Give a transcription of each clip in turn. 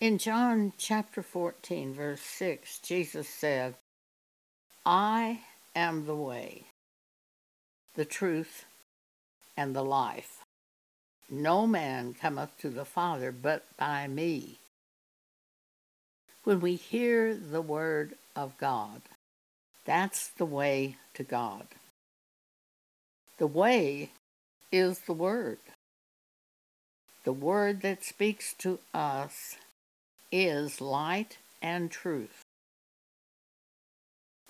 In John chapter 14, verse 6, Jesus said, I am the way, the truth, and the life. No man cometh to the Father but by me. When we hear the word of God, that's the way to God. The way is the word. The word that speaks to us is light and truth.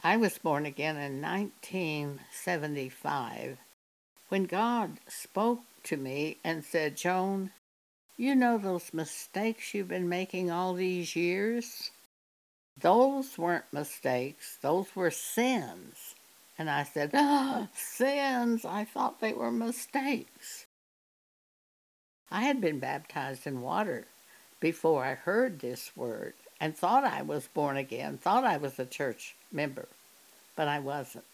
I was born again in 1975 when God spoke to me and said, Joan, you know those mistakes you've been making all these years? Those weren't mistakes, those were sins. And I said, Ah, sins! I thought they were mistakes. I had been baptized in water before I heard this word and thought I was born again, thought I was a church member, but I wasn't.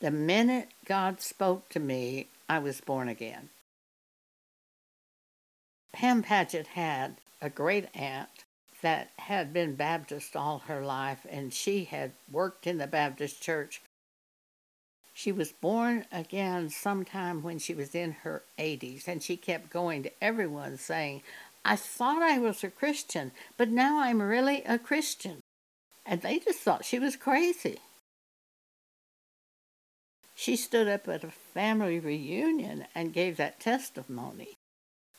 The minute God spoke to me, I was born again. Pam Paget had a great aunt that had been Baptist all her life, and she had worked in the Baptist church. She was born again sometime when she was in her 80s, and she kept going to everyone saying, I thought I was a Christian, but now I'm really a Christian. And they just thought she was crazy. She stood up at a family reunion and gave that testimony.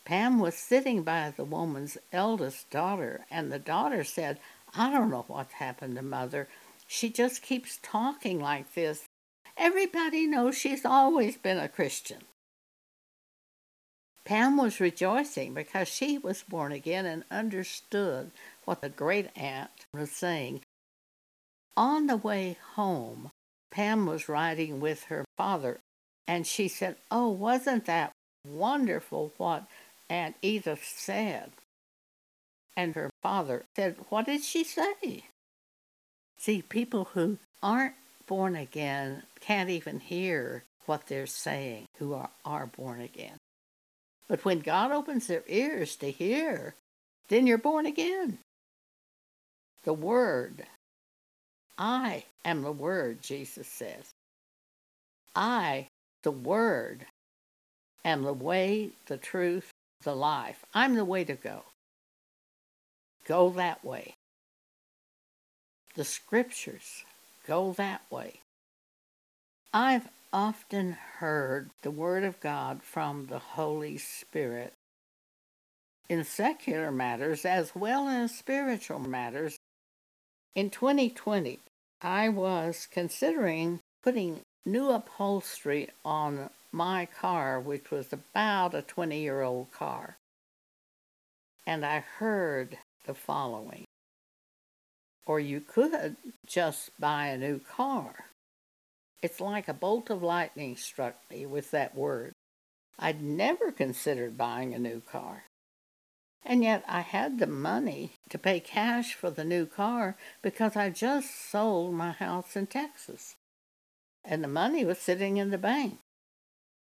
Pam was sitting by the woman's eldest daughter, and the daughter said, I don't know what's happened to mother. She just keeps talking like this. Everybody knows she's always been a Christian. Pam was rejoicing because she was born again and understood what the great aunt was saying. On the way home, Pam was riding with her father, and she said, Oh, wasn't that wonderful what Aunt Edith said. And her father said, What did she say? See, people who aren't born again can't even hear what they're saying, who are, are born again. But when God opens their ears to hear, then you're born again. The Word. I am the Word, Jesus says. I, the Word, am the way, the truth, the life. I'm the way to go. Go that way. The scriptures go that way. I've often heard the Word of God from the Holy Spirit in secular matters as well as spiritual matters. In 2020, I was considering putting new upholstery on my car, which was about a 20 year old car. And I heard the following Or you could just buy a new car. It's like a bolt of lightning struck me with that word. I'd never considered buying a new car. And yet I had the money to pay cash for the new car because I just sold my house in Texas. And the money was sitting in the bank.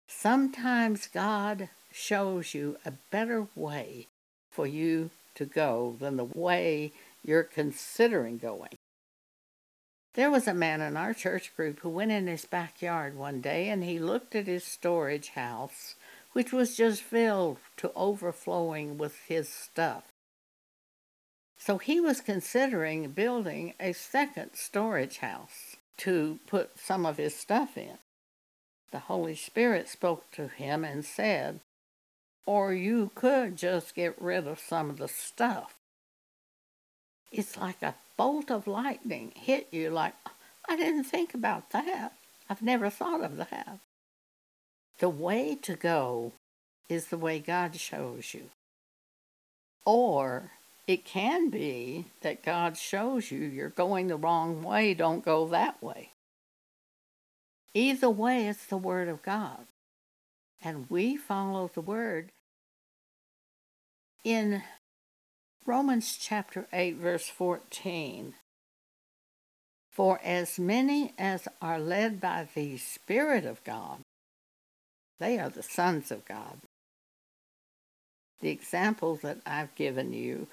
Sometimes God shows you a better way for you to go than the way you're considering going. There was a man in our church group who went in his backyard one day and he looked at his storage house, which was just filled to overflowing with his stuff. So he was considering building a second storage house to put some of his stuff in the Holy Spirit spoke to him and said, Or you could just get rid of some of the stuff. It's like a bolt of lightning hit you, like, I didn't think about that. I've never thought of that. The way to go is the way God shows you. Or it can be that God shows you you're going the wrong way, don't go that way. Either way, it's the Word of God. And we follow the Word. In Romans chapter 8, verse 14, for as many as are led by the Spirit of God, they are the sons of God. The examples that I've given you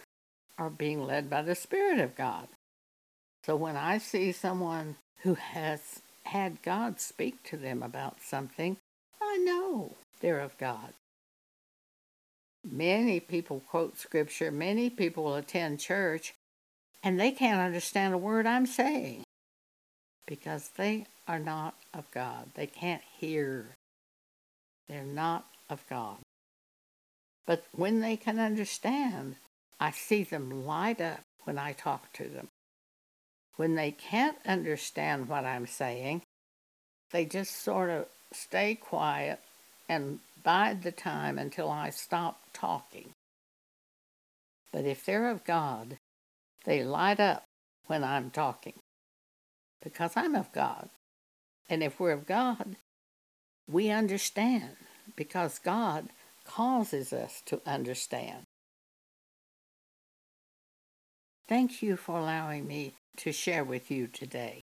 are being led by the Spirit of God. So when I see someone who has had God speak to them about something, I know they're of God. Many people quote scripture, many people attend church, and they can't understand a word I'm saying because they are not of God. They can't hear. They're not of God. But when they can understand, I see them light up when I talk to them. When they can't understand what I'm saying, they just sort of stay quiet and bide the time until I stop talking. But if they're of God, they light up when I'm talking because I'm of God. And if we're of God, we understand because God causes us to understand. Thank you for allowing me to share with you today.